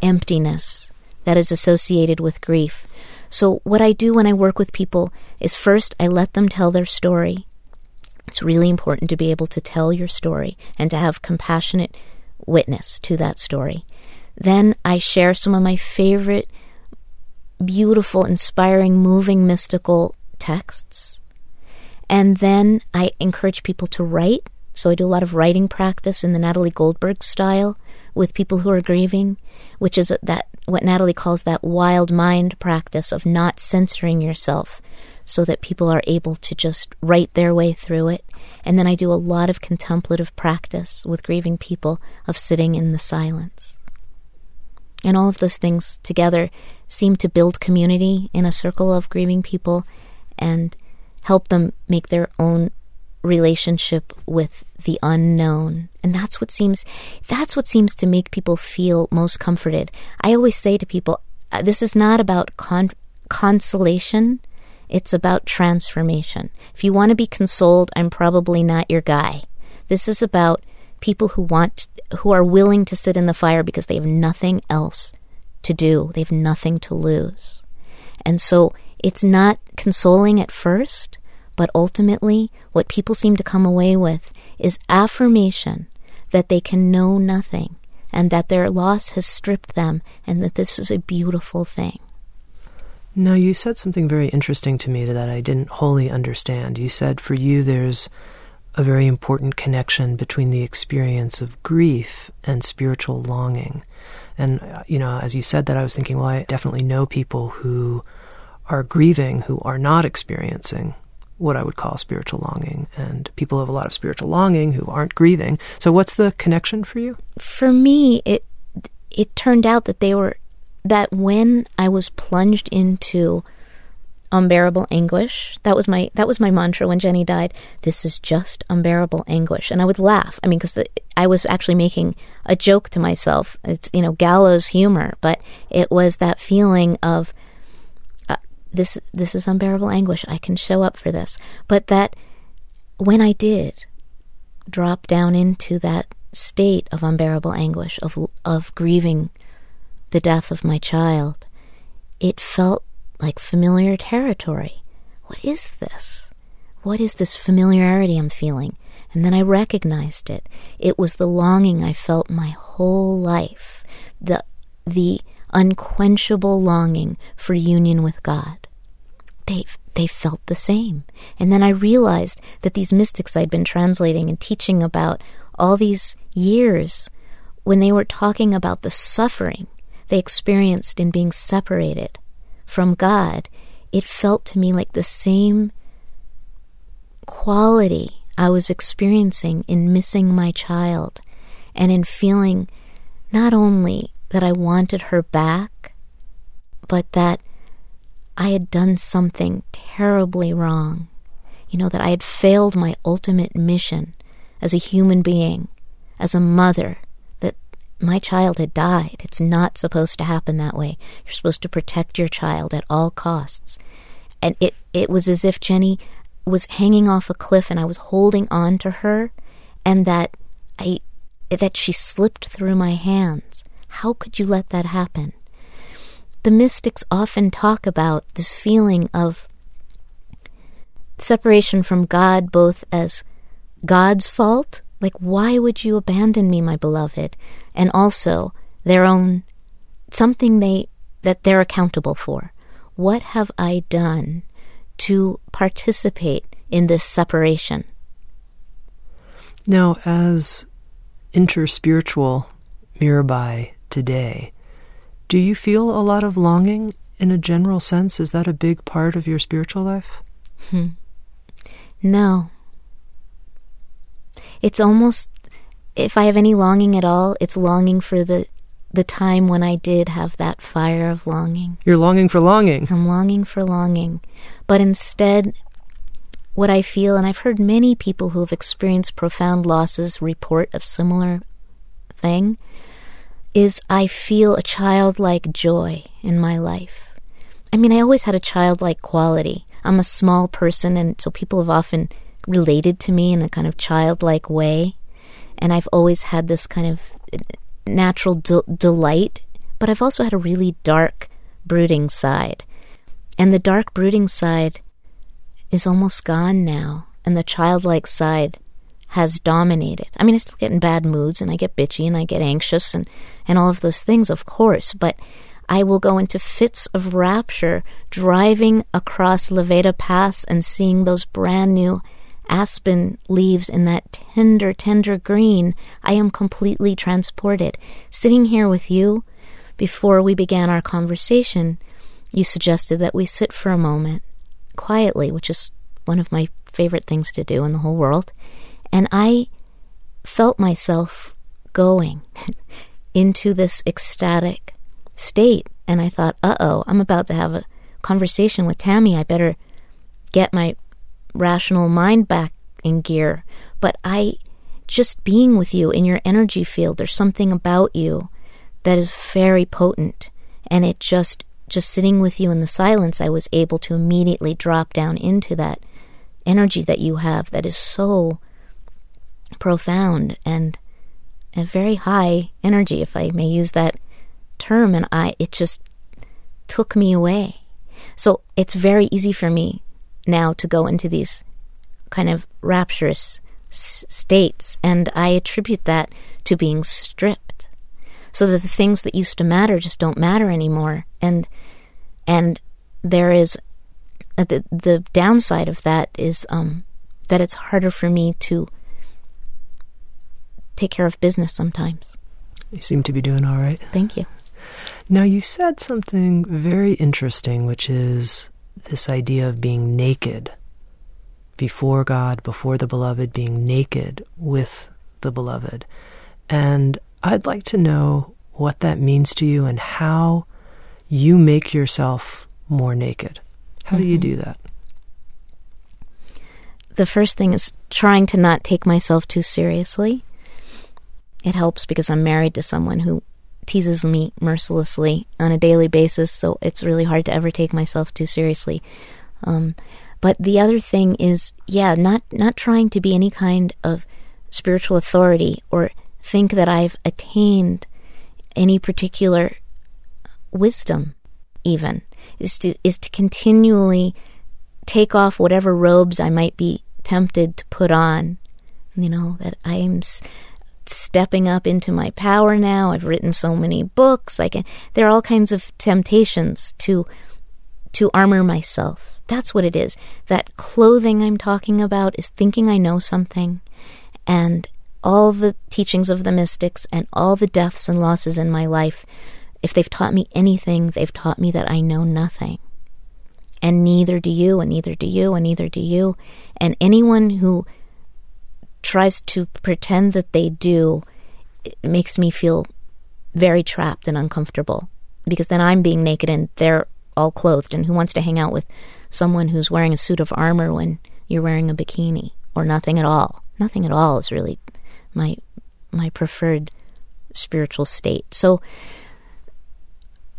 emptiness that is associated with grief. So, what I do when I work with people is first I let them tell their story. It's really important to be able to tell your story and to have compassionate witness to that story. Then I share some of my favorite, beautiful, inspiring, moving, mystical texts. And then I encourage people to write so I do a lot of writing practice in the Natalie Goldberg style with people who are grieving, which is that what Natalie calls that wild mind practice of not censoring yourself so that people are able to just write their way through it. And then I do a lot of contemplative practice with grieving people of sitting in the silence. And all of those things together seem to build community in a circle of grieving people and help them make their own relationship with the unknown. And that's what seems that's what seems to make people feel most comforted. I always say to people uh, this is not about con- consolation. It's about transformation. If you want to be consoled i'm probably not your guy. This is about people who want who are willing to sit in the fire because they have nothing else to do. They have nothing to lose. And so it's not consoling at first but ultimately, what people seem to come away with is affirmation that they can know nothing and that their loss has stripped them and that this is a beautiful thing. Now, you said something very interesting to me that I didn't wholly understand. You said for you there's a very important connection between the experience of grief and spiritual longing. And, uh, you know, as you said that, I was thinking, well, I definitely know people who are grieving who are not experiencing what I would call spiritual longing, and people have a lot of spiritual longing who aren't grieving. So, what's the connection for you? For me, it it turned out that they were that when I was plunged into unbearable anguish, that was my that was my mantra when Jenny died. This is just unbearable anguish, and I would laugh. I mean, because I was actually making a joke to myself. It's you know gallows humor, but it was that feeling of this this is unbearable anguish. I can show up for this. But that when I did drop down into that state of unbearable anguish of of grieving the death of my child, it felt like familiar territory. What is this? What is this familiarity I'm feeling? And then I recognized it. It was the longing I felt my whole life. The the unquenchable longing for union with God. They they felt the same. And then I realized that these mystics I'd been translating and teaching about all these years, when they were talking about the suffering they experienced in being separated from God, it felt to me like the same quality I was experiencing in missing my child and in feeling not only that I wanted her back, but that I had done something terribly wrong. You know, that I had failed my ultimate mission as a human being, as a mother, that my child had died. It's not supposed to happen that way. You're supposed to protect your child at all costs. And it, it was as if Jenny was hanging off a cliff and I was holding on to her and that I that she slipped through my hands. How could you let that happen? The mystics often talk about this feeling of separation from God, both as God's fault, like, why would you abandon me, my beloved? And also their own, something they that they're accountable for. What have I done to participate in this separation? Now, as interspiritual Mirabai today, do you feel a lot of longing in a general sense? Is that a big part of your spiritual life? Hmm. No. It's almost, if I have any longing at all, it's longing for the the time when I did have that fire of longing. You're longing for longing. I'm longing for longing. But instead, what I feel, and I've heard many people who have experienced profound losses report of similar thing, is I feel a childlike joy in my life. I mean, I always had a childlike quality. I'm a small person, and so people have often related to me in a kind of childlike way. And I've always had this kind of uh, natural de- delight, but I've also had a really dark, brooding side. And the dark, brooding side is almost gone now, and the childlike side has dominated. I mean, I still get in bad moods, and I get bitchy, and I get anxious, and, and all of those things, of course, but I will go into fits of rapture driving across La Veta Pass and seeing those brand new aspen leaves in that tender, tender green, I am completely transported. Sitting here with you, before we began our conversation, you suggested that we sit for a moment quietly, which is one of my favorite things to do in the whole world. And I felt myself going (laughs) into this ecstatic state. And I thought, uh oh, I'm about to have a conversation with Tami. I better get my rational mind back in gear. But I, just being with you in your energy field, there's something about you that is very potent. And it just, just sitting with you in the silence, I was able to immediately drop down into that energy that you have that is so profound and a very high energy, if I may use that term. And I, it just took me away. So it's very easy for me now to go into these kind of rapturous s- states, and I attribute that to being stripped, so that the things that used to matter just don't matter anymore, and and there is uh, the the downside of that is um, that it's harder for me to take care of business sometimes. You seem to be doing all right. Thank you. Now, you said something very interesting, which is this idea of being naked before God, before the beloved, being naked with the beloved. And I'd like to know what that means to you and how you make yourself more naked. How mm-hmm. do you mm-hmm. do that? The first thing is trying to not take myself too seriously. It helps because I'm married to someone who teases me mercilessly on a daily basis, so it's really hard to ever take myself too seriously. Um, but the other thing is, yeah, not not trying to be any kind of spiritual authority or think that I've attained any particular wisdom. Even is to is to continually take off whatever robes I might be tempted to put on. You know that I'm stepping up into my power now. I've written so many books. I can there are all kinds of temptations to to armor myself. That's what it is. That clothing I'm talking about is thinking I know something and all the teachings of the mystics and all the deaths and losses in my life, if they've taught me anything, they've taught me that I know nothing. And neither do you, and neither do you, and neither do you. And anyone who tries to pretend that they do it makes me feel very trapped and uncomfortable. Because then I'm being naked and they're all clothed. And who wants to hang out with someone who's wearing a suit of armor when you're wearing a bikini or nothing at all? Nothing at all is really my my preferred spiritual state. So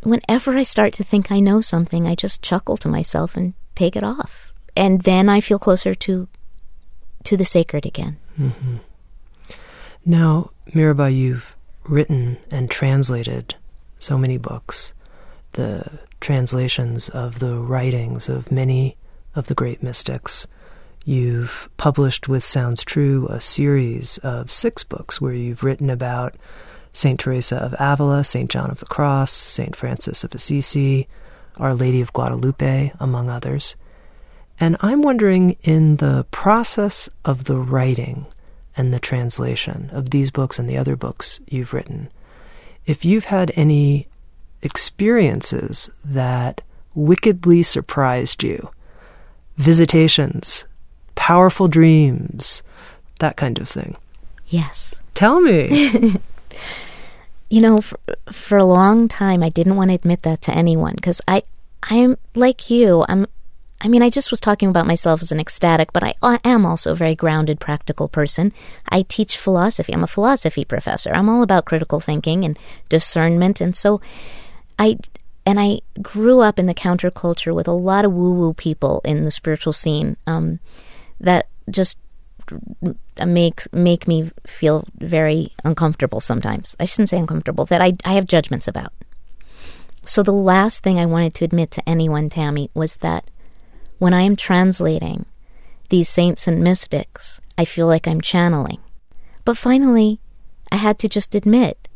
whenever I start to think I know something I just chuckle to myself and take it off. And then I feel closer to to the sacred again Mm-hmm. Now, Mirabai, you've written and translated so many books, the translations of the writings of many of the great mystics. You've published with Sounds True a series of six books where you've written about St. Teresa of Avila, St. John of the Cross, St. Francis of Assisi, Our Lady of Guadalupe, among others. And I'm wondering, in the process of the writing and the translation of these books and the other books you've written, if you've had any experiences that wickedly surprised you, visitations, powerful dreams, that kind of thing. Yes. Tell me. (laughs) you know, for, for a long time, I didn't want to admit that to anyone because I, I'm like you. I'm, I mean, I just was talking about myself as an ecstatic, but I, am also a very grounded, practical person. I teach philosophy. I'm a philosophy professor. I'm all about critical thinking and discernment, and so I and I grew up in the counterculture with a lot of woo woo people in the spiritual scene um, that just make make me feel very uncomfortable sometimes. I shouldn't say uncomfortable that I I have judgments about. So the last thing I wanted to admit to anyone, Tami, was that when I am translating these saints and mystics, I feel like I'm channeling. But finally, I had to just admit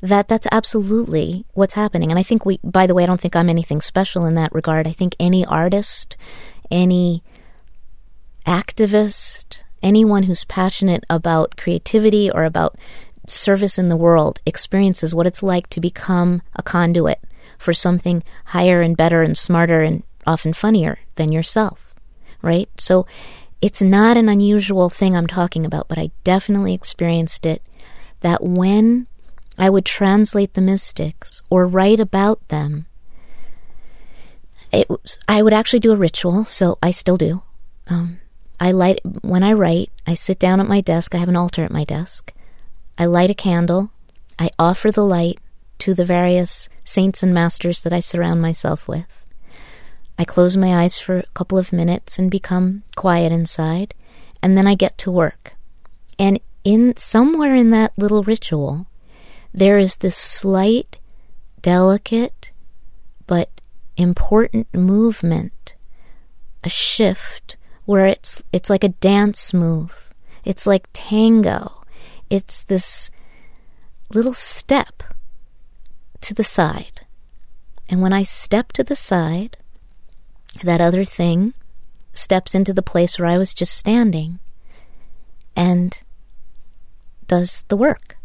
that that's absolutely what's happening. And I think we, by the way, I don't think I'm anything special in that regard. I think any artist, any activist, anyone who's passionate about creativity or about service in the world experiences what it's like to become a conduit for something higher and better and smarter and often funnier than yourself, right? So it's not an unusual thing I'm talking about, but I definitely experienced it that when I would translate the mystics or write about them. It was, I would actually do a ritual, so I still do. Um, I light when I write. I sit down at my desk. I have an altar at my desk. I light a candle. I offer the light to the various saints and masters that I surround myself with. I close my eyes for a couple of minutes and become quiet inside, and then I get to work. And in somewhere in that little ritual, there is this slight, delicate, but important movement, a shift where it's it's like a dance move. It's like tango. It's this little step to the side. And when I step to the side, that other thing steps into the place where I was just standing and does the work.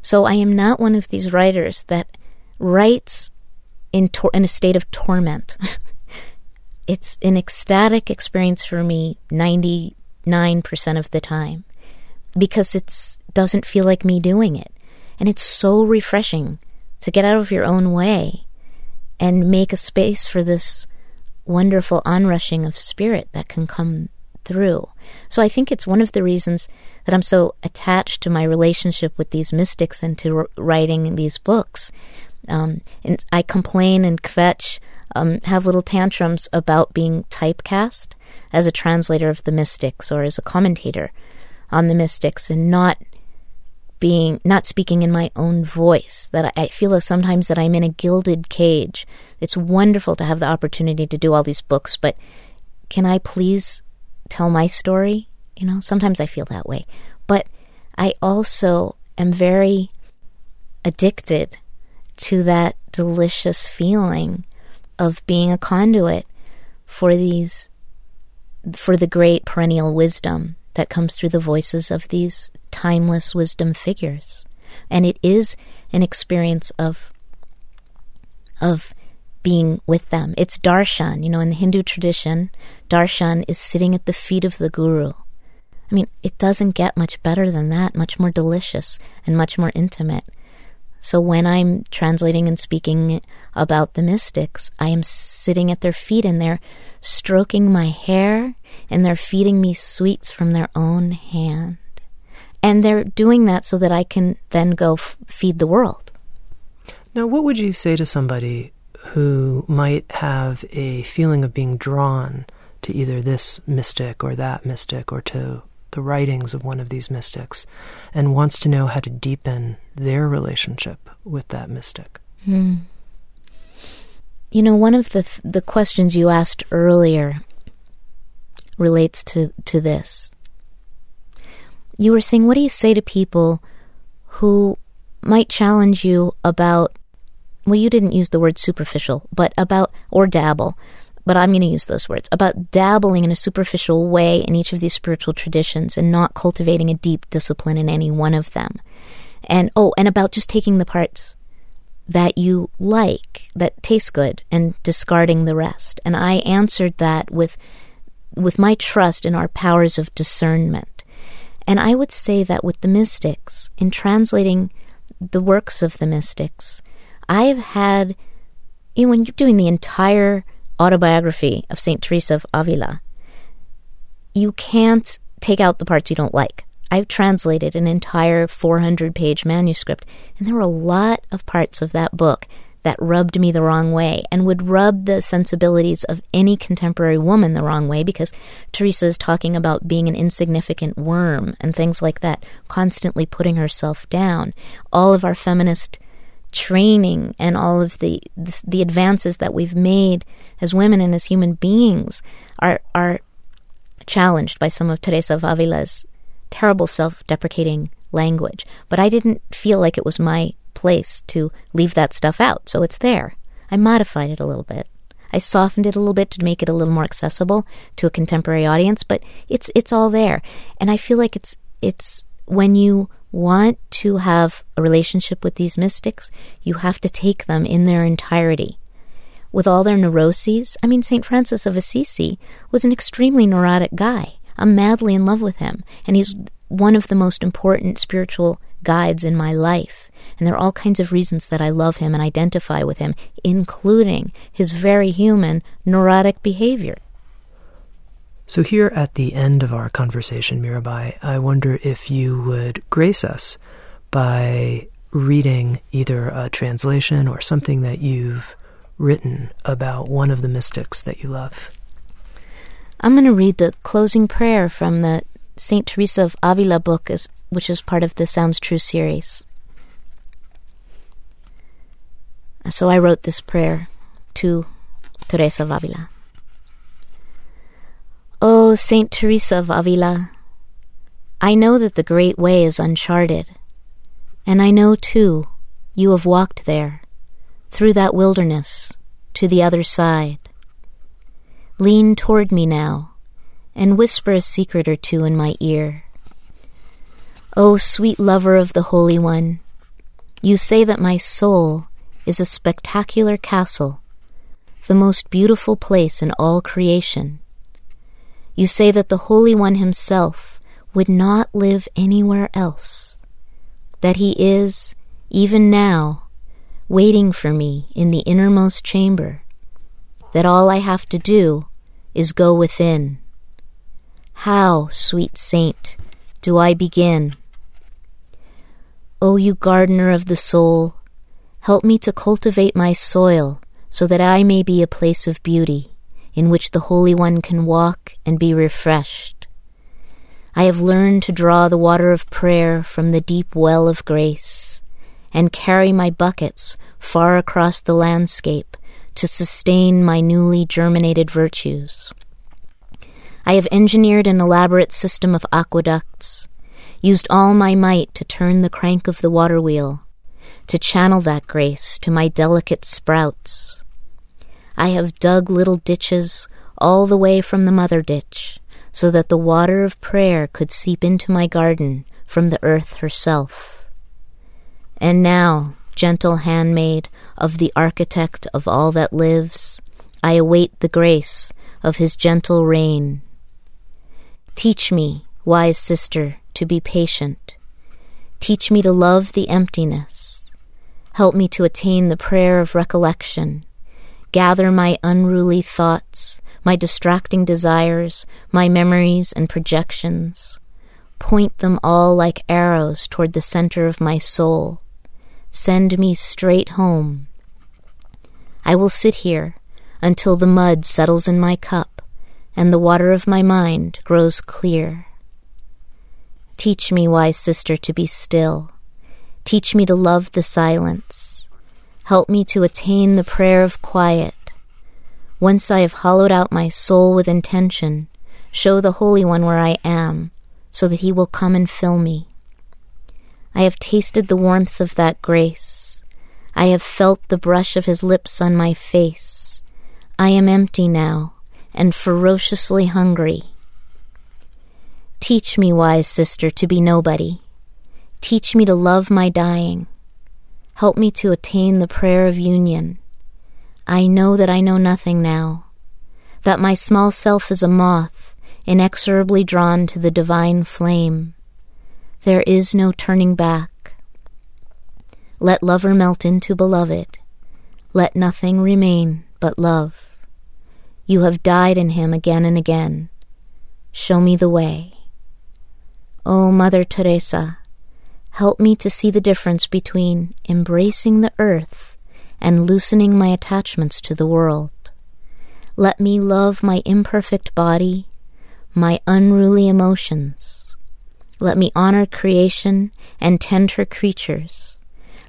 So I am not one of these writers that writes in, tor- in a state of torment. (laughs) it's an ecstatic experience for me 99% of the time because it doesn't feel like me doing it. And it's so refreshing to get out of your own way and make a space for this wonderful onrushing of spirit that can come through. So I think it's one of the reasons that I'm so attached to my relationship with these mystics and to r- writing these books. Um, and I complain and kvetch, um, have little tantrums about being typecast as a translator of the mystics or as a commentator on the mystics and not being not speaking in my own voice that I, I feel sometimes that I'm in a gilded cage. It's wonderful to have the opportunity to do all these books, but can I please tell my story. You know, sometimes I feel that way. But I also am very addicted to that delicious feeling of being a conduit for these for the great perennial wisdom that comes through the voices of these timeless wisdom figures and it is an experience of of being with them. It's darshan. You know, in the Hindu tradition, darshan is sitting at the feet of the guru. I mean, it doesn't get much better than that, much more delicious and much more intimate. So when I'm translating and speaking about the mystics, I am sitting at their feet and they're stroking my hair and they're feeding me sweets from their own hand. And they're doing that so that I can then go f- feed the world. Now, what would you say to somebody who might have a feeling of being drawn to either this mystic or that mystic or to the writings of one of these mystics and wants to know how to deepen their relationship with that mystic. Hmm. You know, one of the th- the questions you asked earlier relates to to this. You were saying, what do you say to people who might challenge you about, well, you didn't use the word superficial, but about, or dabble, but I'm going to use those words, about dabbling in a superficial way in each of these spiritual traditions and not cultivating a deep discipline in any one of them. And, oh, and about just taking the parts that you like, that taste good, and discarding the rest. And I answered that with, with my trust in our powers of discernment. And I would say that with the mystics, in translating the works of the mystics, I've had, you know, when you're doing the entire autobiography of St. Teresa of Avila, you can't take out the parts you don't like. I've translated an entire 400 page manuscript, and there were a lot of parts of that book that rubbed me the wrong way and would rub the sensibilities of any contemporary woman the wrong way because Teresa is talking about being an insignificant worm and things like that, constantly putting herself down. All of our feminist training and all of the the advances that we've made as women and as human beings are are challenged by some of Teresa of Avila's terrible self-deprecating language. But I didn't feel like it was my place to leave that stuff out, so it's there. I modified it a little bit. I softened it a little bit to make it a little more accessible to a contemporary audience, but it's it's all there. And I feel like it's it's when you want to have a relationship with these mystics, you have to take them in their entirety. With all their neuroses, I mean, St. Francis of Assisi was an extremely neurotic guy. I'm madly in love with him, and he's one of the most important spiritual guides in my life. And there are all kinds of reasons that I love him and identify with him, including his very human neurotic behavior. So, here at the end of our conversation, Mirabai, I wonder if you would grace us by reading either a translation or something that you've written about one of the mystics that you love. I'm going to read the closing prayer from the St. Teresa of Avila book, which is part of the Sounds True series. So I wrote this prayer to Teresa of Avila. O oh, Saint Teresa of Avila, I know that the great way is uncharted, and I know, too, you have walked there, through that wilderness, to the other side. Lean toward me now, and whisper a secret or two in my ear. O oh, sweet lover of the Holy One, you say that my soul is a spectacular castle, the most beautiful place in all creation you say that the Holy One himself would not live anywhere else, that he is, even now, waiting for me in the innermost chamber, that all I have to do is go within. How, sweet saint, do I begin? O you gardener of the soul, help me to cultivate my soil so that I may be a place of beauty in which the Holy One can walk and be refreshed. I have learned to draw the water of prayer from the deep well of grace and carry my buckets far across the landscape to sustain my newly germinated virtues. I have engineered an elaborate system of aqueducts, used all my might to turn the crank of the water wheel, to channel that grace to my delicate sprouts. I have dug little ditches all the way from the mother ditch, so that the water of prayer could seep into my garden from the earth herself. And now, gentle handmaid of the architect of all that lives, I await the grace of his gentle reign. Teach me, wise sister, to be patient. Teach me to love the emptiness. Help me to attain the prayer of recollection gather my unruly thoughts, my distracting desires, my memories and projections, point them all like arrows toward the center of my soul. Send me straight home. I will sit here until the mud settles in my cup and the water of my mind grows clear. Teach me, wise sister, to be still. Teach me to love the silence. Help me to attain the prayer of quiet. Once I have hollowed out my soul with intention, show the Holy One where I am, so that he will come and fill me. I have tasted the warmth of that grace. I have felt the brush of his lips on my face. I am empty now and ferociously hungry. Teach me, wise sister, to be nobody. Teach me to love my dying. Help me to attain the prayer of union. I know that I know nothing now, that my small self is a moth, inexorably drawn to the divine flame. There is no turning back. Let lover melt into beloved. Let nothing remain but love. You have died in him again and again. Show me the way. O oh, Mother Teresa, help me to see the difference between embracing the earth and loosening my attachments to the world. Let me love my imperfect body, my unruly emotions, let me honor creation and tend her creatures.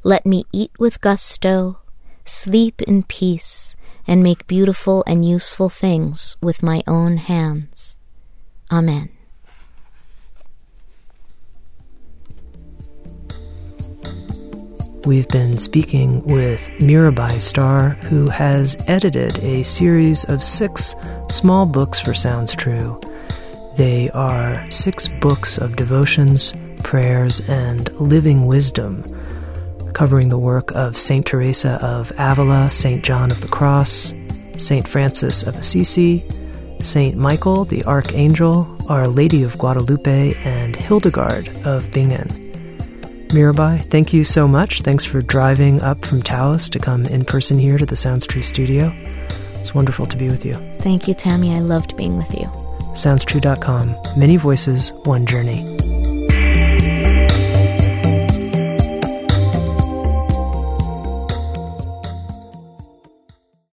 Let me eat with gusto, sleep in peace, and make beautiful and useful things with my own hands. Amen. We've been speaking with Mirabai Starr, who has edited a series of six small books for Sounds True they are six books of devotions, prayers, and living wisdom, covering the work of St. Teresa of Avila, St. John of the Cross, St. Francis of Assisi, St. Michael the Archangel, Our Lady of Guadalupe, and Hildegard of Bingen. Mirabai, thank you so much. Thanks for driving up from Taos to come in person here to the Sounds True studio. It's wonderful to be with you. Thank you, Tami. I loved being with you. SoundsTrue.com. Many voices, one journey.